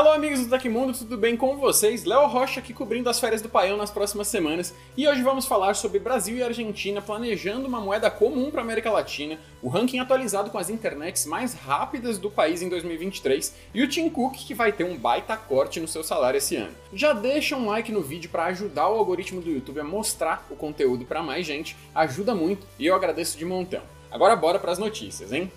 Alô, amigos do Tecmundo, tudo bem com vocês? Léo Rocha aqui cobrindo as férias do Paião nas próximas semanas e hoje vamos falar sobre Brasil e Argentina planejando uma moeda comum para a América Latina, o ranking atualizado com as internets mais rápidas do país em 2023 e o Tim Cook que vai ter um baita corte no seu salário esse ano. Já deixa um like no vídeo para ajudar o algoritmo do YouTube a mostrar o conteúdo para mais gente, ajuda muito e eu agradeço de montão. Agora bora para as notícias, hein?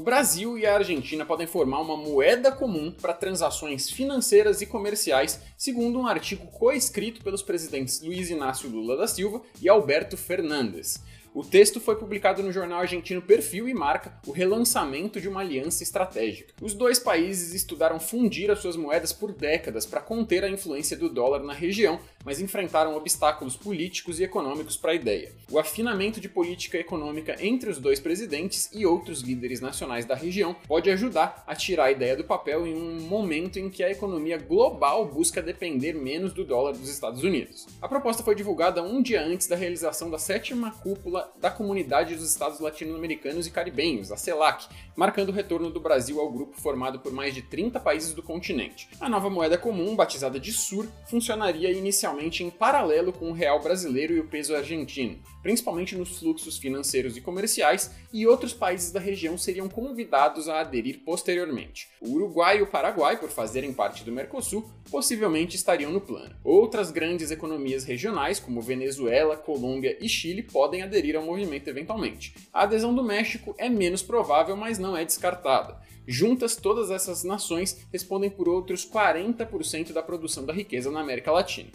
O Brasil e a Argentina podem formar uma moeda comum para transações financeiras e comerciais, segundo um artigo coescrito pelos presidentes Luiz Inácio Lula da Silva e Alberto Fernandes. O texto foi publicado no jornal argentino Perfil e marca o relançamento de uma aliança estratégica. Os dois países estudaram fundir as suas moedas por décadas para conter a influência do dólar na região, mas enfrentaram obstáculos políticos e econômicos para a ideia. O afinamento de política econômica entre os dois presidentes e outros líderes nacionais da região pode ajudar a tirar a ideia do papel em um momento em que a economia global busca depender menos do dólar dos Estados Unidos. A proposta foi divulgada um dia antes da realização da sétima cúpula da Comunidade dos Estados Latino-Americanos e Caribenhos, a CELAC, marcando o retorno do Brasil ao grupo formado por mais de 30 países do continente. A nova moeda comum, batizada de SUR, funcionaria inicialmente em paralelo com o real brasileiro e o peso argentino, principalmente nos fluxos financeiros e comerciais, e outros países da região seriam convidados a aderir posteriormente. O Uruguai e o Paraguai, por fazerem parte do Mercosul, possivelmente estariam no plano. Outras grandes economias regionais, como Venezuela, Colômbia e Chile, podem aderir ao movimento eventualmente. A adesão do México é menos provável, mas não é descartada. Juntas, todas essas nações respondem por outros 40% da produção da riqueza na América Latina.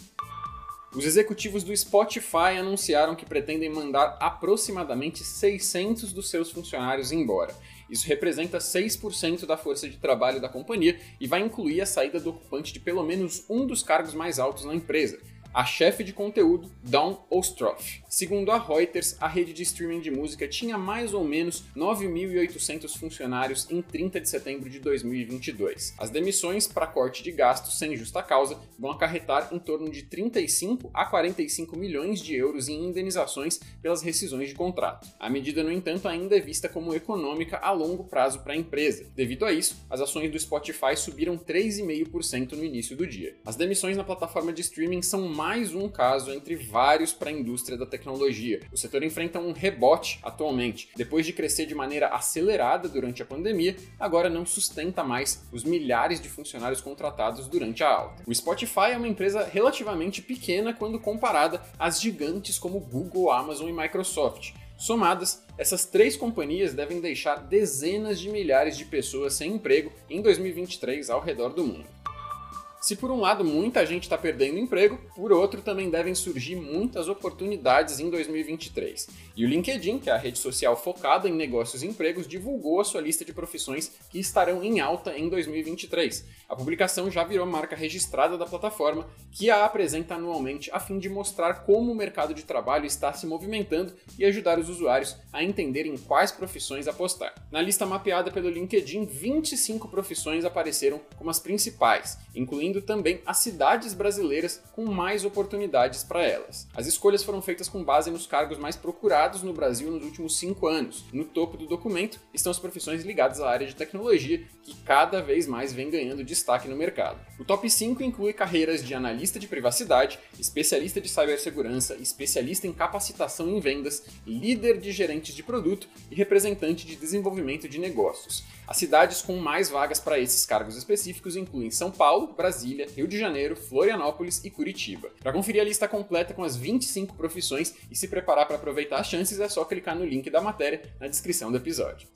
Os executivos do Spotify anunciaram que pretendem mandar aproximadamente 600 dos seus funcionários embora. Isso representa 6% da força de trabalho da companhia e vai incluir a saída do ocupante de pelo menos um dos cargos mais altos na empresa, a chefe de conteúdo Dawn Ostroff. Segundo a Reuters, a rede de streaming de música tinha mais ou menos 9.800 funcionários em 30 de setembro de 2022. As demissões para corte de gastos sem justa causa vão acarretar em torno de 35 a 45 milhões de euros em indenizações pelas rescisões de contrato. A medida, no entanto, ainda é vista como econômica a longo prazo para a empresa. Devido a isso, as ações do Spotify subiram 3,5% no início do dia. As demissões na plataforma de streaming são mais mais um caso entre vários para a indústria da tecnologia. O setor enfrenta um rebote atualmente. Depois de crescer de maneira acelerada durante a pandemia, agora não sustenta mais os milhares de funcionários contratados durante a alta. O Spotify é uma empresa relativamente pequena quando comparada às gigantes como Google, Amazon e Microsoft. Somadas, essas três companhias devem deixar dezenas de milhares de pessoas sem emprego em 2023 ao redor do mundo. Se por um lado muita gente está perdendo emprego, por outro também devem surgir muitas oportunidades em 2023. E o LinkedIn, que é a rede social focada em negócios e empregos, divulgou a sua lista de profissões que estarão em alta em 2023. A publicação já virou marca registrada da plataforma, que a apresenta anualmente a fim de mostrar como o mercado de trabalho está se movimentando e ajudar os usuários a entender em quais profissões apostar. Na lista mapeada pelo LinkedIn, 25 profissões apareceram como as principais, incluindo também as cidades brasileiras com mais oportunidades para elas. As escolhas foram feitas com base nos cargos mais procurados no Brasil nos últimos cinco anos. No topo do documento estão as profissões ligadas à área de tecnologia, que cada vez mais vem ganhando destaque no mercado. O top 5 inclui carreiras de analista de privacidade, especialista de cibersegurança, especialista em capacitação em vendas, líder de gerentes de produto e representante de desenvolvimento de negócios. As cidades com mais vagas para esses cargos específicos incluem São Paulo, Brasília, Rio de Janeiro, Florianópolis e Curitiba. Para conferir a lista completa com as 25 profissões e se preparar para aproveitar as chances, é só clicar no link da matéria na descrição do episódio.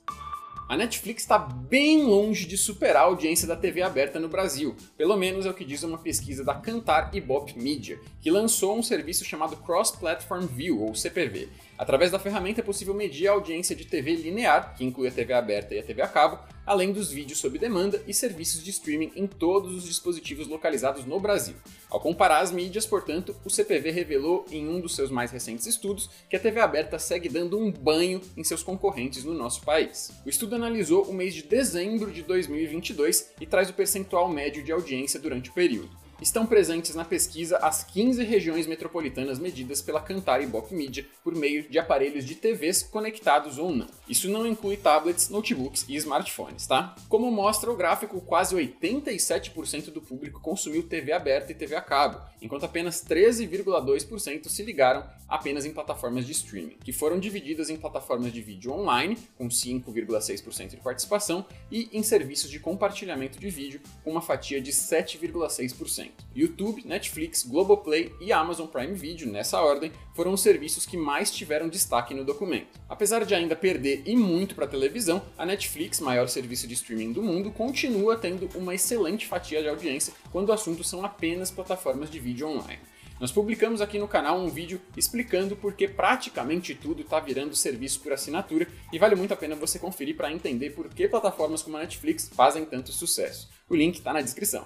A Netflix está bem longe de superar a audiência da TV aberta no Brasil, pelo menos é o que diz uma pesquisa da Cantar Ibop Media, que lançou um serviço chamado Cross Platform View, ou CPV. Através da ferramenta é possível medir a audiência de TV linear, que inclui a TV aberta e a TV a cabo, além dos vídeos sob demanda e serviços de streaming em todos os dispositivos localizados no Brasil. Ao comparar as mídias, portanto, o CPV revelou em um dos seus mais recentes estudos que a TV aberta segue dando um banho em seus concorrentes no nosso país. O estudo analisou o mês de dezembro de 2022 e traz o percentual médio de audiência durante o período. Estão presentes na pesquisa as 15 regiões metropolitanas medidas pela Kantar Ibope Media por meio de aparelhos de TVs conectados ou não. Isso não inclui tablets, notebooks e smartphones, tá? Como mostra o gráfico, quase 87% do público consumiu TV aberta e TV a cabo, enquanto apenas 13,2% se ligaram apenas em plataformas de streaming, que foram divididas em plataformas de vídeo online, com 5,6% de participação, e em serviços de compartilhamento de vídeo, com uma fatia de 7,6%. YouTube, Netflix, Globoplay e Amazon Prime Video, nessa ordem, foram os serviços que mais tiveram destaque no documento. Apesar de ainda perder e muito para a televisão, a Netflix, maior serviço de streaming do mundo, continua tendo uma excelente fatia de audiência quando o assunto são apenas plataformas de vídeo online. Nós publicamos aqui no canal um vídeo explicando por que praticamente tudo está virando serviço por assinatura e vale muito a pena você conferir para entender por que plataformas como a Netflix fazem tanto sucesso. O link está na descrição.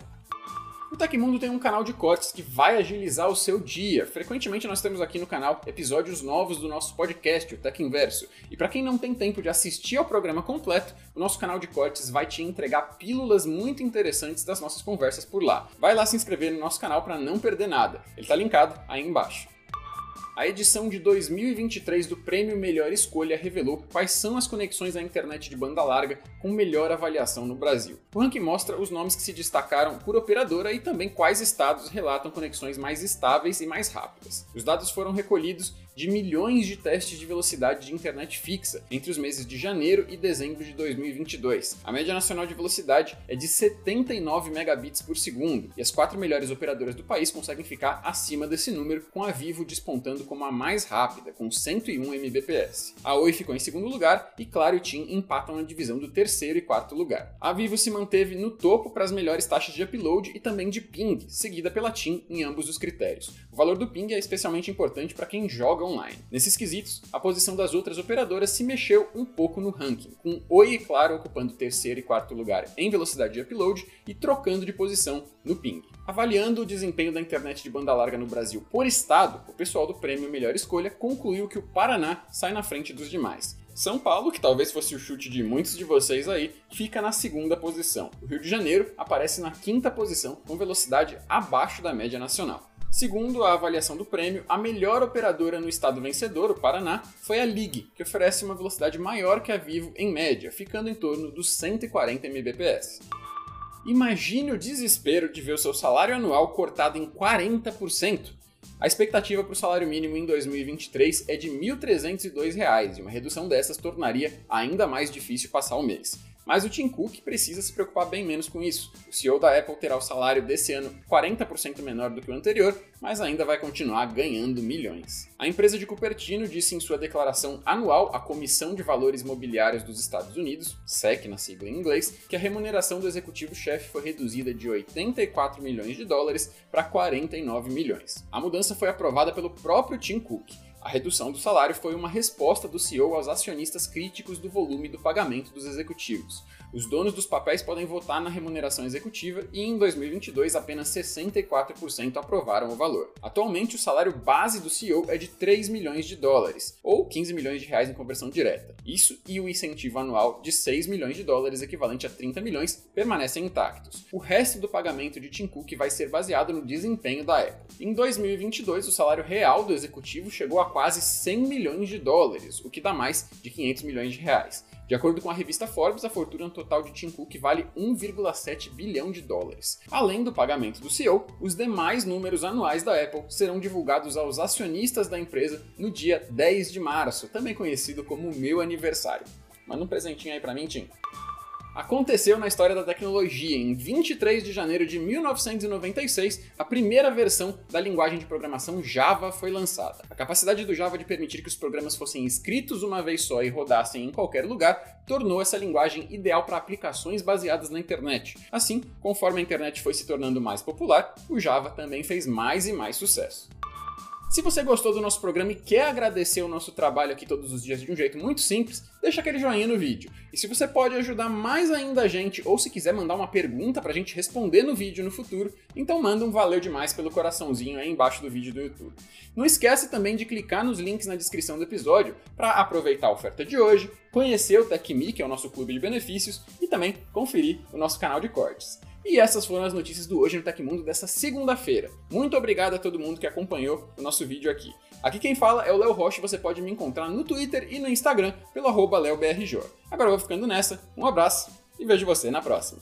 O Tecmundo tem um canal de cortes que vai agilizar o seu dia. Frequentemente nós temos aqui no canal episódios novos do nosso podcast, o Tech Inverso. E para quem não tem tempo de assistir ao programa completo, o nosso canal de cortes vai te entregar pílulas muito interessantes das nossas conversas por lá. Vai lá se inscrever no nosso canal para não perder nada. Ele está linkado aí embaixo. A edição de 2023 do Prêmio Melhor Escolha revelou quais são as conexões à internet de banda larga com melhor avaliação no Brasil. O ranking mostra os nomes que se destacaram por operadora e também quais estados relatam conexões mais estáveis e mais rápidas. Os dados foram recolhidos de milhões de testes de velocidade de internet fixa entre os meses de janeiro e dezembro de 2022. A média nacional de velocidade é de 79 megabits por segundo, e as quatro melhores operadoras do país conseguem ficar acima desse número, com a Vivo despontando como a mais rápida, com 101 Mbps. A Oi ficou em segundo lugar e Claro e TIM empatam na divisão do terceiro e quarto lugar. A Vivo se manteve no topo para as melhores taxas de upload e também de ping, seguida pela TIM em ambos os critérios. O valor do ping é especialmente importante para quem joga online. Nesses quesitos, a posição das outras operadoras se mexeu um pouco no ranking, com Oi e Claro ocupando terceiro e quarto lugar em velocidade de upload e trocando de posição no ping. Avaliando o desempenho da internet de banda larga no Brasil por estado, o pessoal do prêmio Melhor Escolha concluiu que o Paraná sai na frente dos demais. São Paulo, que talvez fosse o chute de muitos de vocês aí, fica na segunda posição. O Rio de Janeiro aparece na quinta posição, com velocidade abaixo da média nacional. Segundo a avaliação do prêmio, a melhor operadora no estado vencedor, o Paraná, foi a Ligue, que oferece uma velocidade maior que a Vivo em média, ficando em torno dos 140 Mbps. Imagine o desespero de ver o seu salário anual cortado em 40%. A expectativa para o salário mínimo em 2023 é de R$ 1.302, e uma redução dessas tornaria ainda mais difícil passar o mês. Mas o Tim Cook precisa se preocupar bem menos com isso. O CEO da Apple terá o salário desse ano 40% menor do que o anterior, mas ainda vai continuar ganhando milhões. A empresa de Cupertino disse em sua declaração anual à Comissão de Valores Mobiliários dos Estados Unidos, SEC na sigla em inglês, que a remuneração do executivo-chefe foi reduzida de 84 milhões de dólares para 49 milhões. A mudança foi aprovada pelo próprio Tim Cook. A redução do salário foi uma resposta do CEO aos acionistas críticos do volume do pagamento dos executivos. Os donos dos papéis podem votar na remuneração executiva e em 2022 apenas 64% aprovaram o valor. Atualmente, o salário base do CEO é de 3 milhões de dólares, ou 15 milhões de reais em conversão direta. Isso e o incentivo anual de 6 milhões de dólares, equivalente a 30 milhões, permanecem intactos. O resto do pagamento de Tim Cook vai ser baseado no desempenho da Apple. Em 2022, o salário real do executivo chegou a quase 100 milhões de dólares, o que dá mais de 500 milhões de reais. De acordo com a revista Forbes, a fortuna total de Tim Cook vale 1,7 bilhão de dólares. Além do pagamento do CEO, os demais números anuais da Apple serão divulgados aos acionistas da empresa no dia 10 de março, também conhecido como meu aniversário. Manda um presentinho aí pra mim, Tim aconteceu na história da tecnologia. Em 23 de janeiro de 1996, a primeira versão da linguagem de programação Java foi lançada. A capacidade do Java de permitir que os programas fossem escritos uma vez só e rodassem em qualquer lugar tornou essa linguagem ideal para aplicações baseadas na internet. Assim, conforme a internet foi se tornando mais popular, o Java também fez mais e mais sucesso. Se você gostou do nosso programa e quer agradecer o nosso trabalho aqui todos os dias de um jeito muito simples, deixa aquele joinha no vídeo. E se você pode ajudar mais ainda a gente, ou se quiser mandar uma pergunta pra gente responder no vídeo no futuro, então manda um valeu demais pelo coraçãozinho aí embaixo do vídeo do YouTube. Não esquece também de clicar nos links na descrição do episódio para aproveitar a oferta de hoje, conhecer o TechMe, que é o nosso clube de benefícios, e também conferir o nosso canal de cortes. E essas foram as notícias do Hoje no Tecmundo dessa segunda-feira. Muito obrigado a todo mundo que acompanhou o nosso vídeo aqui. Aqui quem fala é o Léo Rocha, você pode me encontrar no Twitter e no Instagram pelo arroba LeoBRJ. Agora eu vou ficando nessa, um abraço e vejo você na próxima.